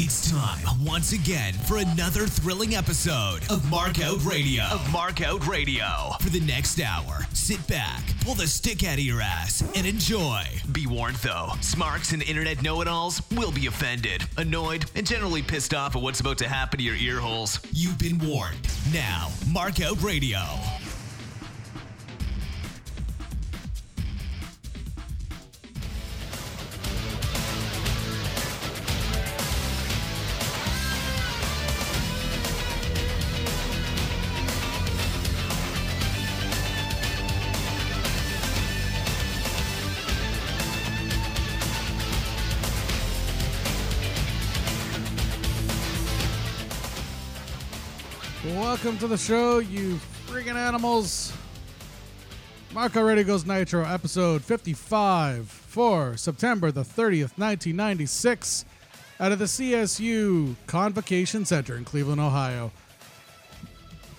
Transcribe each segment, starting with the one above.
It's time once again for another thrilling episode of Markout Radio. Of Markout Radio. For the next hour, sit back, pull the stick out of your ass, and enjoy. Be warned though, smarks and internet know-it-alls will be offended, annoyed, and generally pissed off at what's about to happen to your ear holes. You've been warned. Now, Markout Radio. Welcome to the show, you freaking animals. Markout Radio Goes Nitro, episode 55 for September the 30th, 1996, out of the CSU Convocation Center in Cleveland, Ohio.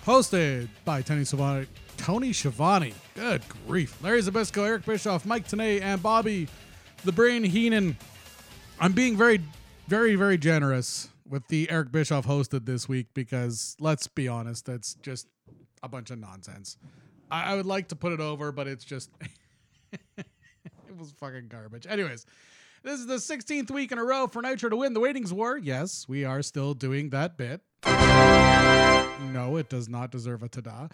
Hosted by Tony Schiavone. Tony Schiavone. Good grief. Larry Zbyszko, Eric Bischoff, Mike Tenay, and Bobby the Brain Heenan. I'm being very, very, very generous with the Eric Bischoff hosted this week because let's be honest, that's just a bunch of nonsense. I, I would like to put it over, but it's just it was fucking garbage. Anyways, this is the 16th week in a row for Nitro to win the Ratings War. Yes, we are still doing that bit. No, it does not deserve a ta-da.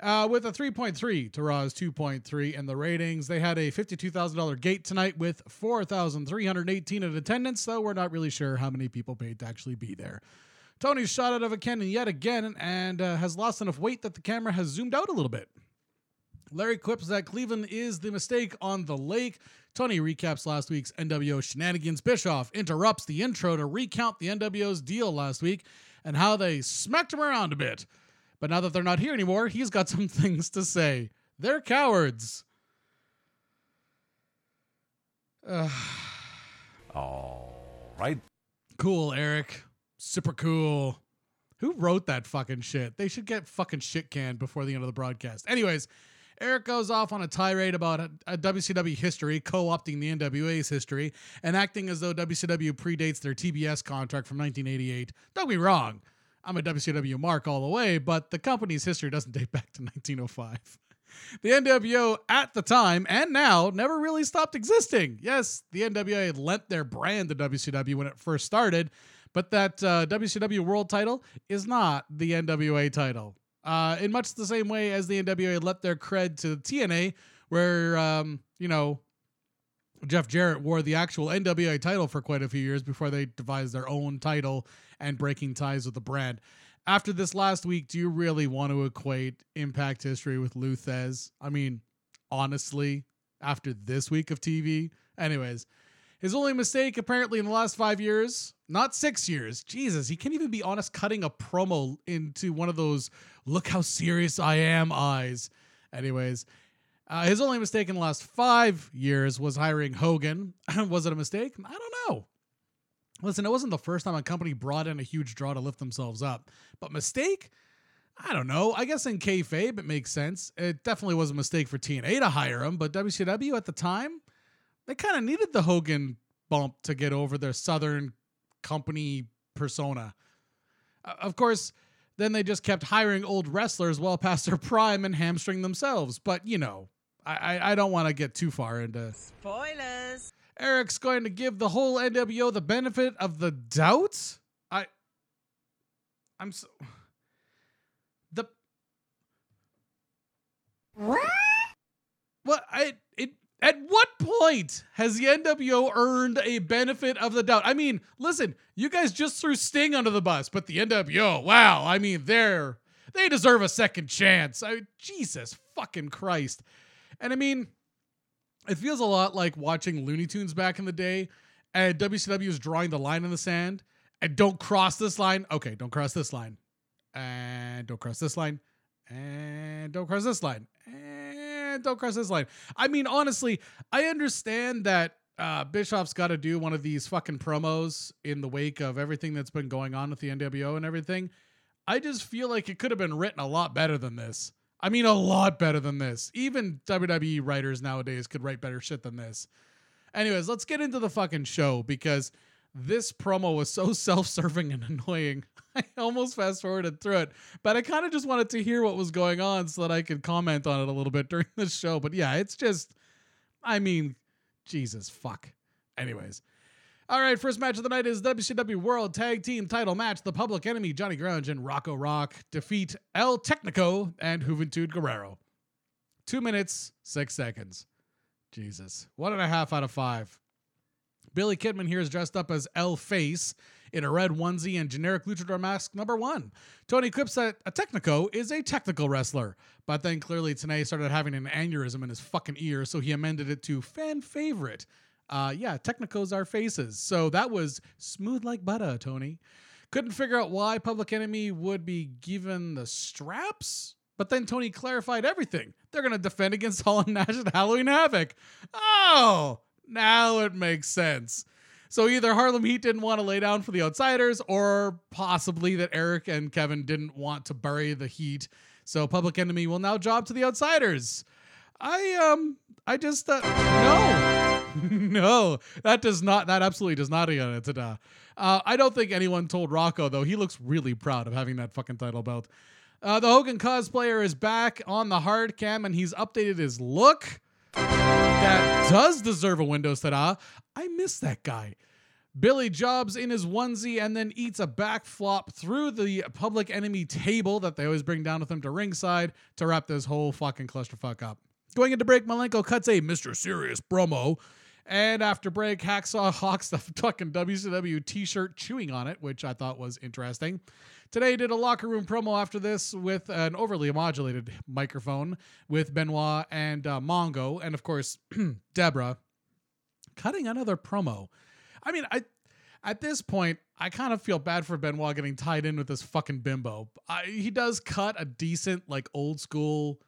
Uh, with a 3.3 to Raw's 2.3 in the ratings. They had a $52,000 gate tonight with 4,318 in attendance, though we're not really sure how many people paid to actually be there. Tony's shot out of a cannon yet again and uh, has lost enough weight that the camera has zoomed out a little bit. Larry quips that Cleveland is the mistake on the lake. Tony recaps last week's NWO shenanigans. Bischoff interrupts the intro to recount the NWO's deal last week and how they smacked him around a bit. But now that they're not here anymore, he's got some things to say. They're cowards. Ugh. All right. Cool, Eric. Super cool. Who wrote that fucking shit? They should get fucking shit canned before the end of the broadcast. Anyways, Eric goes off on a tirade about a, a WCW history, co opting the NWA's history, and acting as though WCW predates their TBS contract from 1988. Don't be wrong. I'm a WCW mark all the way, but the company's history doesn't date back to 1905. The NWO at the time and now never really stopped existing. Yes, the NWA had lent their brand to WCW when it first started, but that uh, WCW World title is not the NWA title. Uh, in much the same way as the NWA let their cred to TNA, where, um, you know, Jeff Jarrett wore the actual NWA title for quite a few years before they devised their own title and breaking ties with the brand. After this last week, do you really want to equate Impact history with Lou Thesz? I mean, honestly, after this week of TV? Anyways, his only mistake apparently in the last five years, not six years. Jesus, he can't even be honest cutting a promo into one of those look how serious I am eyes. Anyways, uh, his only mistake in the last five years was hiring Hogan. was it a mistake? I don't know. Listen, it wasn't the first time a company brought in a huge draw to lift themselves up, but mistake? I don't know. I guess in kayfabe it makes sense. It definitely was a mistake for TNA to hire him, but WCW at the time, they kind of needed the Hogan bump to get over their Southern company persona. Uh, of course, then they just kept hiring old wrestlers well past their prime and hamstring themselves. But you know, I I, don't want to get too far into Spoilers. Eric's going to give the whole NWO the benefit of the doubt. I, I'm so the What? what I it. At what point has the NWO earned a benefit of the doubt? I mean, listen, you guys just threw Sting under the bus, but the NWO, wow, I mean, they're they deserve a second chance. I Jesus fucking Christ. And I mean, it feels a lot like watching Looney Tunes back in the day, and WCW is drawing the line in the sand. And don't cross this line. Okay, don't cross this line. And don't cross this line. And don't cross this line. And don't cross this line. I mean, honestly, I understand that uh, Bischoff's got to do one of these fucking promos in the wake of everything that's been going on with the NWO and everything. I just feel like it could have been written a lot better than this. I mean, a lot better than this. Even WWE writers nowadays could write better shit than this. Anyways, let's get into the fucking show because this promo was so self-serving and annoying. I almost fast forwarded through it, but I kind of just wanted to hear what was going on so that I could comment on it a little bit during the show. But yeah, it's just, I mean, Jesus fuck. Anyways. All right, first match of the night is WCW World Tag Team Title match. The Public Enemy, Johnny Grunge and Rocco Rock defeat El Technico and Juventud Guerrera. Two minutes, six seconds. Jesus. One and a half out of five. Billy Kidman here is dressed up as El Face in a red onesie and generic luchador mask number one. Tony quips that a Technico is a technical wrestler, but then clearly Tenay started having an aneurysm in his fucking ear, so he amended it to fan favorite. Uh, yeah, Technicos are faces. So that was smooth like butter, Tony. Couldn't figure out why Public Enemy would be given the straps, but then Tony clarified everything. They're going to defend against Hall and Nash at Halloween Havoc. Oh, now it makes sense. So either Harlem Heat didn't want to lay down for the outsiders, or possibly that Eric and Kevin didn't want to bury the Heat. So Public Enemy will now job to the outsiders. I um I just uh, no no that does not that absolutely does not. Uh, I don't think anyone told Rocco though. He looks really proud of having that fucking title belt. Uh, the Hogan cosplayer is back on the hard cam and he's updated his look. That does deserve a Windows ta I miss that guy. Billy jobs in his onesie and then eats a back flop through the public enemy table that they always bring down with him to ringside to wrap this whole fucking clusterfuck up. Going into break, Malenko cuts a Mr. Serious promo. And after break, Hacksaw hawks the fucking WCW t shirt chewing on it, which I thought was interesting. Tenay did a locker room promo after this with an overly modulated microphone with Benoit and uh, Mongo, and of course Deborah cutting another promo. I mean, I at this point I kind of feel bad for Benoit getting tied in with this fucking bimbo. I, he does cut a decent like old school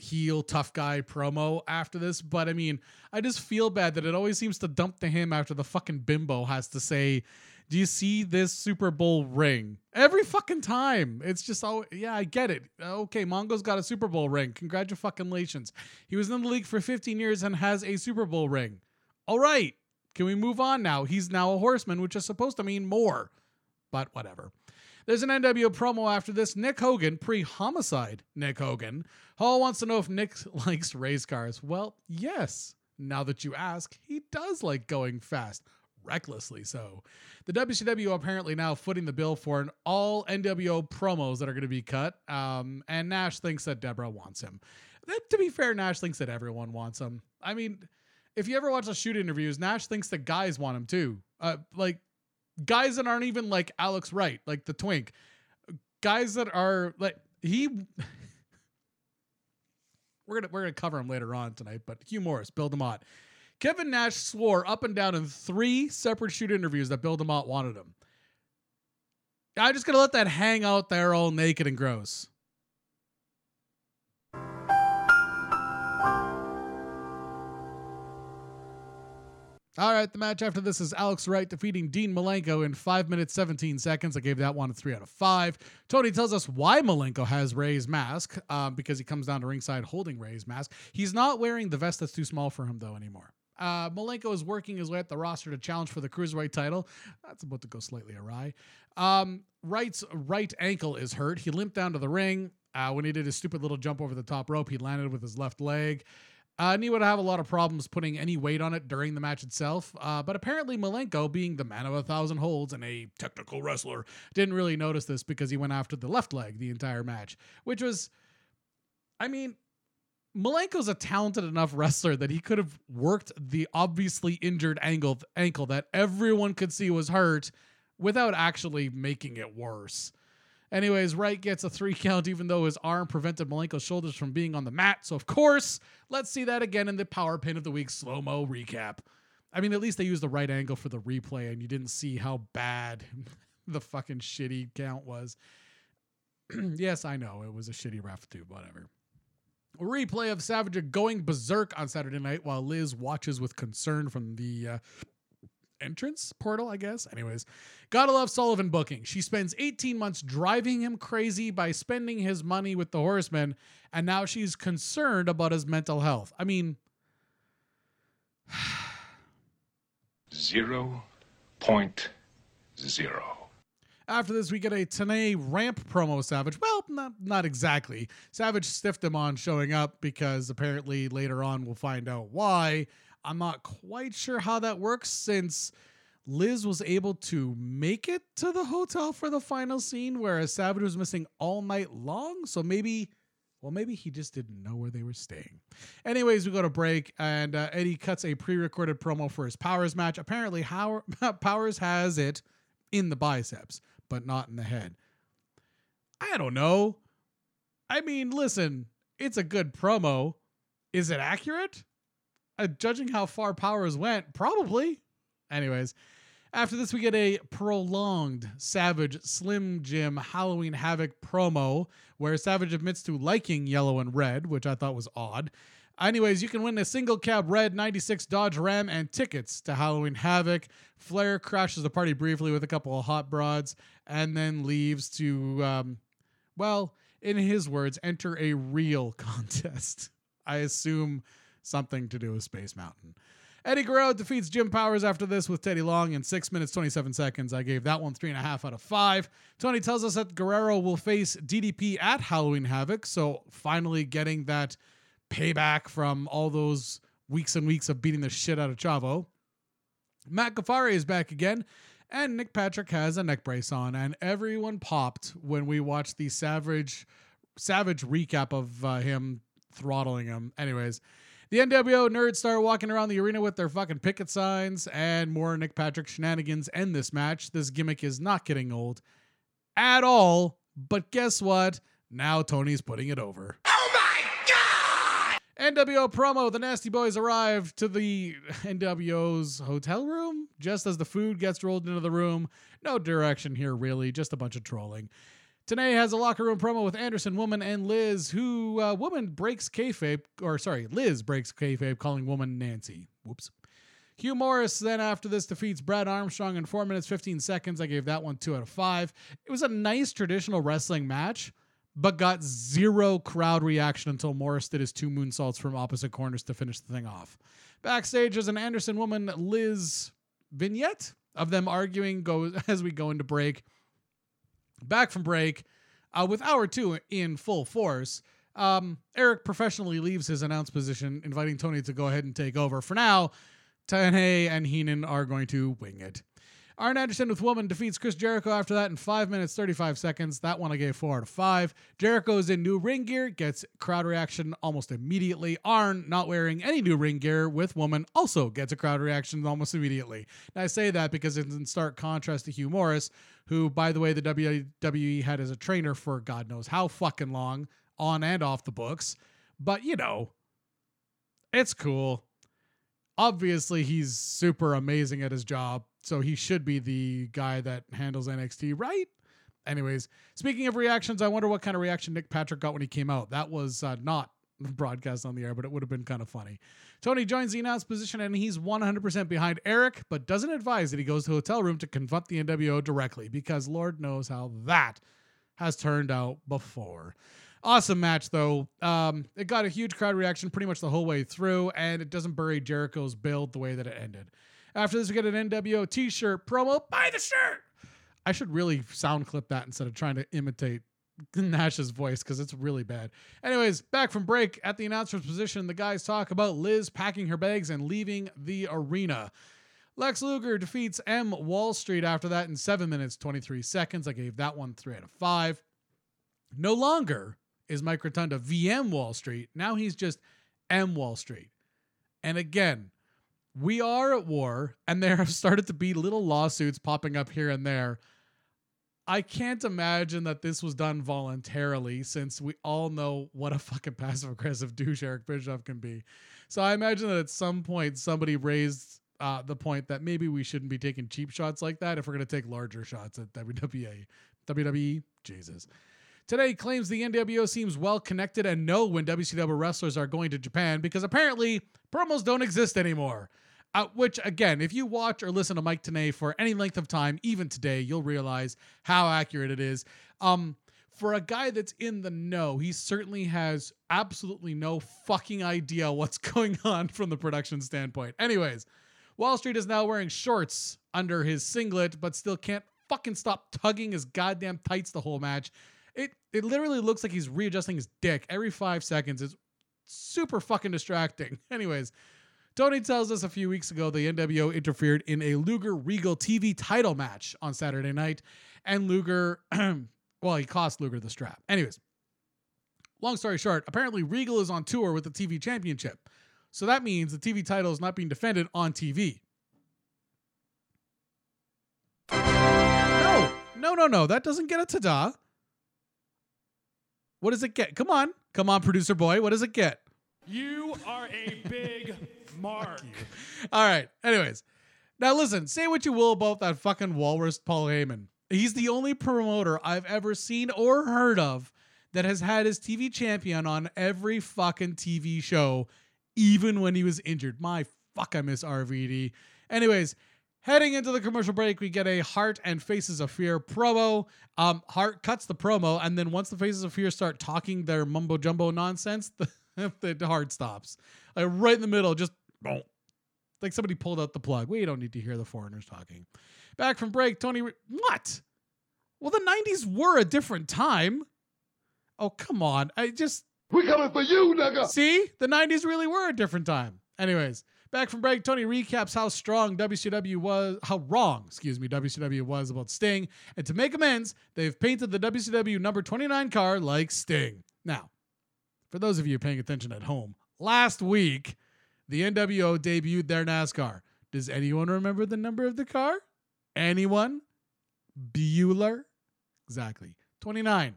heel tough guy promo after this, but I mean, I just feel bad that it always seems to dump to him after the fucking bimbo has to say do you see this Super Bowl ring? Every fucking time. It's just oh yeah, I get it. Okay, Mongo's got a Super Bowl ring. Congratulations. Lations. He was in the league for 15 years and has a Super Bowl ring. All right. Can we move on now? He's now a horseman, which is supposed to mean more. But whatever. There's an NWO promo after this. Nick Hogan, pre homicide Nick Hogan. Hall wants to know if Nick likes race cars. Well, yes. Now that you ask, he does like going fast recklessly so. The WCW apparently now footing the bill for an all NWO promos that are going to be cut. Um, and Nash thinks that Deborah wants him. That, to be fair, Nash thinks that everyone wants him. I mean, if you ever watch the shoot interviews, Nash thinks that guys want him too. Uh, like guys that aren't even like Alex Wright, like the twink. Guys that are like he we're gonna we're gonna cover him later on tonight, but Hugh Morris, Bill DeMott. Kevin Nash swore up and down in three separate shoot interviews that Bill DeMott wanted him. I'm just gonna let that hang out there all naked and gross. All right, the match after this is Alex Wright defeating Dean Malenko in 5 minutes 17 seconds. I gave that one a 3 out of 5. Tony tells us why Malenko has Ray's mask um, because he comes down to ringside holding Ray's mask. He's not wearing the vest that's too small for him, though, anymore. Uh, Malenko is working his way up the roster to challenge for the cruiserweight title. That's about to go slightly awry. Um, Wright's right ankle is hurt. He limped down to the ring. Uh, when he did his stupid little jump over the top rope, he landed with his left leg. Uh, and he would have a lot of problems putting any weight on it during the match itself. Uh, but apparently, Malenko, being the man of a thousand holds and a technical wrestler, didn't really notice this because he went after the left leg the entire match, which was, I mean, Malenko's a talented enough wrestler that he could have worked the obviously injured ankle ankle that everyone could see was hurt without actually making it worse. Anyways, Wright gets a three count even though his arm prevented Malenko's shoulders from being on the mat. So of course, let's see that again in the power pin of the week slow mo recap. I mean, at least they used the right angle for the replay and you didn't see how bad the fucking shitty count was. yes, I know it was a shitty ref too, whatever. A replay of Savage going berserk on Saturday night while Liz watches with concern from the uh, entrance portal, I guess. Anyways, gotta love Sullivan booking. She spends 18 months driving him crazy by spending his money with the horsemen, and now she's concerned about his mental health. I mean, zero point zero. After this, we get a Tenay ramp promo Savage. Well, not not exactly. Savage stiffed him on showing up because apparently later on we'll find out why. I'm not quite sure how that works since Liz was able to make it to the hotel for the final scene, whereas Savage was missing all night long. So maybe, well, maybe he just didn't know where they were staying. Anyways, we go to break, and uh, Eddie cuts a pre recorded promo for his Powers match. Apparently, Powers has it in the biceps but not in the head. I don't know. I mean, listen, it's a good promo. Is it accurate? Uh, judging how far Powers went, probably. Anyways, after this, we get a prolonged Savage Slim Jim Halloween Havoc promo where Savage admits to liking yellow and red, which I thought was odd. Anyways, you can win a single cab red 96 Dodge Ram and tickets to Halloween Havoc. Flair crashes the party briefly with a couple of hot broads and then leaves to, um, well, in his words, enter a real contest. I assume something to do with Space Mountain. Eddie Guerrero defeats Jim Powers after this with Teddy Long in 6 minutes 27 seconds. I gave that one 3.5 out of 5. Tony tells us that Guerrero will face DDP at Halloween Havoc, so finally getting that payback from all those weeks and weeks of beating the shit out of Chavo. Matt Gafari is back again, and Nick Patrick has a neck brace on, and everyone popped when we watched the savage, savage recap of uh, him throttling him. Anyways, the NWO nerds start walking around the arena with their fucking picket signs, and more Nick Patrick shenanigans end this match. This gimmick is not getting old at all, but guess what? Now Tony's putting it over. Oh my god! NWO promo. The Nasty Boys arrive to the NWO's hotel room just as the food gets rolled into the room. No direction here, really, just a bunch of trolling. Tenay has a locker room promo with Anderson, Woman, and Liz, who, uh, Woman breaks kayfabe, or sorry, Liz breaks kayfabe, calling Woman Nancy. Whoops. Hugh Morris then after this defeats Brad Armstrong in 4 minutes 15 seconds. I gave that one 2 out of 5. It was a nice traditional wrestling match but got zero crowd reaction until Morris did his two moonsaults from opposite corners to finish the thing off. Backstage is an Anderson woman Liz vignette of them arguing go as we go into break. Back from break, uh, with hour two in full force, um, Eric professionally leaves his announced position, inviting Tony to go ahead and take over. For now, Tenay and Heenan are going to wing it. Arn Anderson with Woman defeats Chris Jericho after that in 5 minutes 35 seconds. That one I gave 4 out of 5. Jericho's in new ring gear, gets crowd reaction almost immediately. Arn, not wearing any new ring gear with Woman, also gets a crowd reaction almost immediately. And I say that because it's in stark contrast to Hugh Morris, who, by the way, the WWE had as a trainer for God knows how fucking long, on and off the books. But, you know, it's cool. Obviously, he's super amazing at his job so he should be the guy that handles NXT, right? Anyways, speaking of reactions, I wonder what kind of reaction Nick Patrick got when he came out. That was uh, not broadcast on the air, but it would have been kind of funny. Tony joins the announced position and he's 100% behind Eric, but doesn't advise that he goes to hotel room to confront the NWO directly because Lord knows how that has turned out before. Awesome match though. Um, it got a huge crowd reaction pretty much the whole way through, and it doesn't bury Jericho's build the way that it ended. After this, we get an NWO t shirt promo. Buy the shirt! I should really sound clip that instead of trying to imitate Nash's voice because it's really bad. Anyways, back from break at the announcer's position, the guys talk about Liz packing her bags and leaving the arena. Lex Luger defeats M Wall Street after that in 7 minutes 23 seconds. I gave that one 3 out of 5. No longer is Mike Rotunda VM Wall Street. Now he's just M Wall Street. And again, we are at war, and there have started to be little lawsuits popping up here and there. I can't imagine that this was done voluntarily since we all know what a fucking passive aggressive douche Eric Bischoff can be. So I imagine that at some point somebody raised uh, the point that maybe we shouldn't be taking cheap shots like that if we're going to take larger shots at WWE. WWE, Jesus. Tenay claims the NWO seems well connected and know when WCW wrestlers are going to Japan because apparently promos don't exist anymore. Uh, which again, if you watch or listen to Mike Tenay for any length of time, even today, you'll realize how accurate it is. Um, for a guy that's in the know, he certainly has absolutely no fucking idea what's going on from the production standpoint. Anyways, Wall Street is now wearing shorts under his singlet, but still can't fucking stop tugging his goddamn tights the whole match. It it literally looks like he's readjusting his dick every five seconds. It's super fucking distracting. Anyways, Tony tells us a few weeks ago the NWO interfered in a Luger Regal TV title match on Saturday night, and Luger, well, he cost Luger the strap. Anyways, long story short, apparently Regal is on tour with the TV championship. So that means the TV title is not being defended on TV. No, no, no, no. That doesn't get a ta-da. What does it get? Come on. Come on, producer boy. What does it get? You are a big mark. All right. Anyways, now listen. Say what you will about that fucking walrus Paul Heyman. He's the only promoter I've ever seen or heard of that has had his TV champion on every fucking TV show, even when he was injured. My fuck, I miss RVD. Anyways, heading into the commercial break, we get a Hart and Faces of Fear promo. Um, Hart cuts the promo, and then once the Faces of Fear start talking their mumbo jumbo nonsense, the, the Hart stops. Like right in the middle, just boom. like somebody pulled out the plug. We don't need to hear the foreigners talking. Back from break, Tony. Re- what? Well, the 90s were a different time. Oh, come on. I just. We coming for you, nigga. See? The 90s really were a different time. Anyways, back from break, Tony recaps how strong WCW was, how wrong, excuse me, WCW was about Sting. And to make amends, they've painted the WCW number 29 car like Sting. Now, for those of you paying attention at home, last week, the NWO debuted their NASCAR. Does anyone remember the number of the car? Anyone? Bueller? Exactly. 29.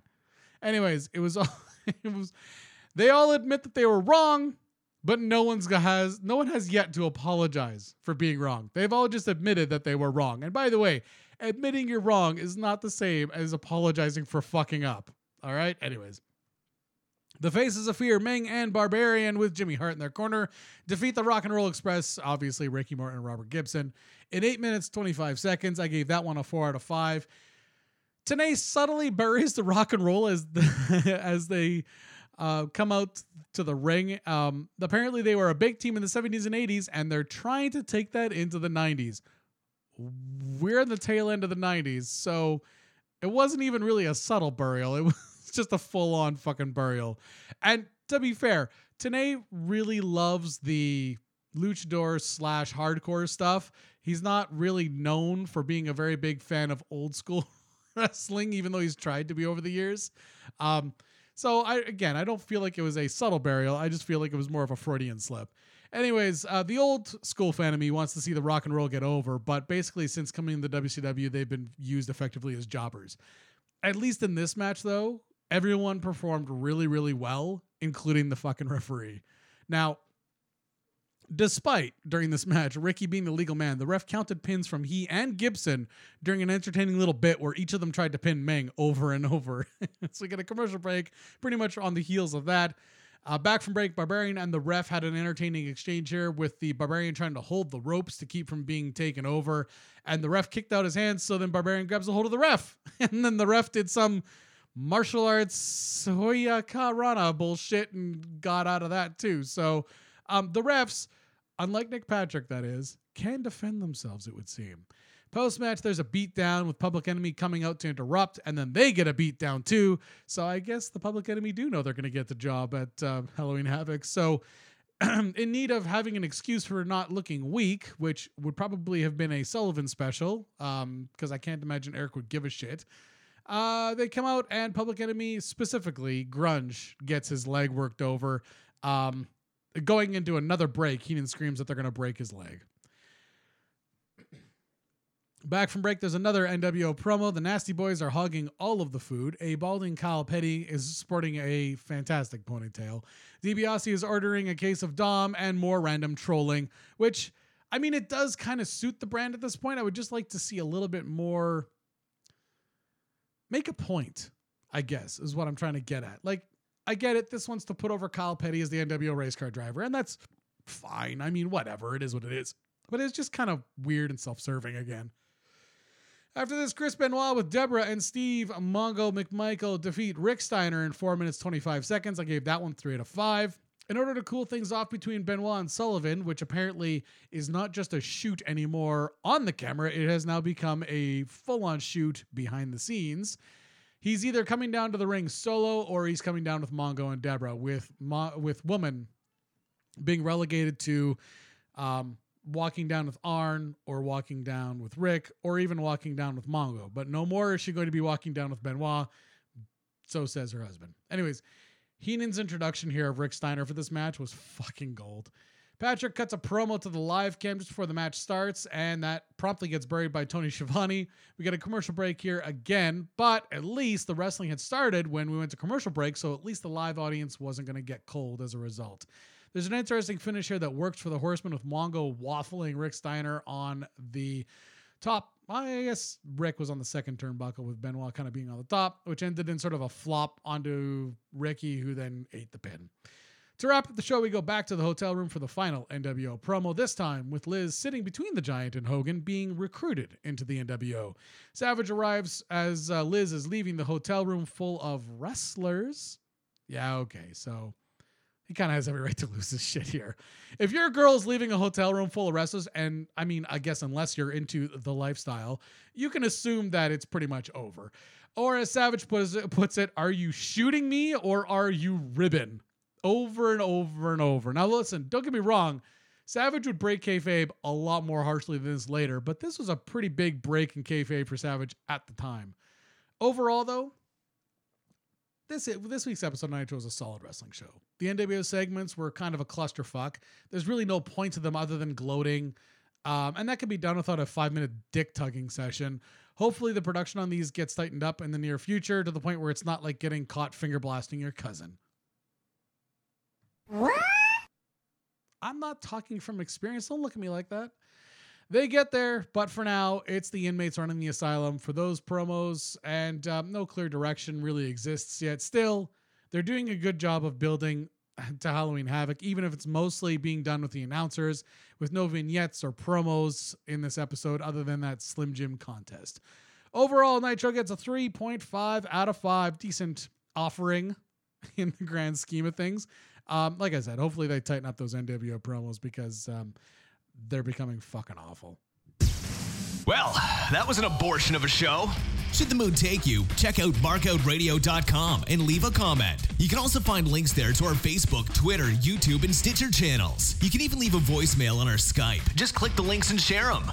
Anyways, it was all it was they all admit that they were wrong, but no one's no one has yet to apologize for being wrong. They've all just admitted that they were wrong. And by the way, admitting you're wrong is not the same as apologizing for fucking up. All right? Anyways, the Faces of Fear, Meng and Barbarian with Jimmy Hart in their corner, defeat the Rock and Roll Express, obviously Ricky Morton and Robert Gibson, in 8 minutes 25 seconds. I gave that one a 4 out of 5. Tenay subtly buries the Rock and Roll as the, as they uh, come out to the ring. Um, apparently, they were a big team in the 70s and 80s, and they're trying to take that into the 90s. We're in the tail end of the 90s, so it wasn't even really a subtle burial. It was just a full on fucking burial. And to be fair, Tenay really loves the luchador slash hardcore stuff. He's not really known for being a very big fan of old school wrestling, even though he's tried to be over the years. Um, so I again, I don't feel like it was a subtle burial. I just feel like it was more of a Freudian slip. Anyways, uh, the old school fan of me wants to see the rock and roll get over, but basically, since coming to the WCW, they've been used effectively as jobbers. At least in this match, though, everyone performed really, really well, including the fucking referee. Now, despite during this match, Ricky being the legal man, the ref counted pins from he and Gibson during an entertaining little bit where each of them tried to pin Meng over and over. so we get a commercial break, pretty much on the heels of that. Uh, back from break, Barbarian and the ref had an entertaining exchange here with the Barbarian trying to hold the ropes to keep from being taken over. And the ref kicked out his hands, so then Barbarian grabs a hold of the ref. And then the ref did some martial arts Hoya Karana bullshit and got out of that too. So um, the refs, unlike Nick Patrick, that is, can defend themselves, it would seem. Post match, there's a beatdown with Public Enemy coming out to interrupt, and then they get a beatdown too. So I guess the Public Enemy do know they're going to get the job at uh, Halloween Havoc. So in need of having an excuse for not looking weak, which would probably have been a Sullivan special, because I can't imagine Eric would give a shit. Uh, they come out and Public Enemy, specifically Grunge, gets his leg worked over. Um, going into another break, Heenan screams that they're going to break his leg. Back from break, there's another NWO promo. The Nasty Boys are hogging all of the food. A balding Kyle Petty is sporting a fantastic ponytail. DiBiase is ordering a case of Dom and more random trolling, which, I mean, it does kind of suit the brand at this point. I would just like to see a little bit more. Make a point, I guess, is what I'm trying to get at. Like, I get it. This one's to put over Kyle Petty as the NWO race car driver, and that's fine. I mean, whatever. It is what it is. But it's just kind of weird and self serving again. After this, Chris Benoit with Deborah and Steve Mongo McMichael defeat Rick Steiner in 4 minutes 25 seconds. I gave that one 3 out of 5. In order to cool things off between Benoit and Sullivan, which apparently is not just a shoot anymore on the camera, it has now become a full on shoot behind the scenes. He's either coming down to the ring solo or he's coming down with Mongo and Deborah, with Mo- with Woman being relegated to um, walking down with Arn or walking down with Rick or even walking down with Mongo. But no more is she going to be walking down with Benoit. So says her husband. Anyways, Heenan's introduction here of Rick Steiner for this match was fucking gold. Patrick cuts a promo to the live cam just before the match starts, and that promptly gets buried by Tony Schiavone. We get a commercial break here again, but at least the wrestling had started when we went to commercial break, so at least the live audience wasn't going to get cold as a result. There's an interesting finish here that works for the Horseman with Mongo waffling Rick Steiner on the top. I guess Rick was on the second turnbuckle with Benoit kind of being on the top, which ended in sort of a flop onto Ricky, who then ate the pin. To wrap up the show, we go back to the hotel room for the final NWO promo, this time with Liz sitting between the Giant and Hogan being recruited into the NWO. Savage arrives as uh, Liz is leaving the hotel room full of wrestlers. Yeah, okay, so he kind of has every right to lose his shit here. If your girl's leaving a hotel room full of wrestlers, and I mean, I guess unless you're into the lifestyle, you can assume that it's pretty much over. Or as Savage puts it, puts it are you shooting me or are you ribbon? Over and over and over. Now, listen, don't get me wrong. Savage would break kayfabe a lot more harshly than this later, but this was a pretty big break in kayfabe for Savage at the time. Overall, though, this this week's episode of Nitro was a solid wrestling show. The NWO segments were kind of a clusterfuck. There's really no point to them other than gloating, um, and that can be done without a five minute dick tugging session. Hopefully, the production on these gets tightened up in the near future to the point where it's not like getting caught finger blasting your cousin. What? I'm not talking from experience. Don't look at me like that. They get there, but for now, it's the inmates running the asylum for those promos, and um, no clear direction really exists yet. Still, they're doing a good job of building to Halloween Havoc, even if it's mostly being done with the announcers, with no vignettes or promos in this episode, other than that Slim Jim contest. Overall, Nitro gets a 3.5 out of 5. Decent offering in the grand scheme of things. Um, like I said, hopefully they tighten up those NWO promos because um, they're becoming fucking awful. Well, that was an abortion of a show. Should the mood take you, check out markoutradio.com and leave a comment. You can also find links there to our Facebook, Twitter, YouTube, and Stitcher channels. You can even leave a voicemail on our Skype. Just click the links and share them.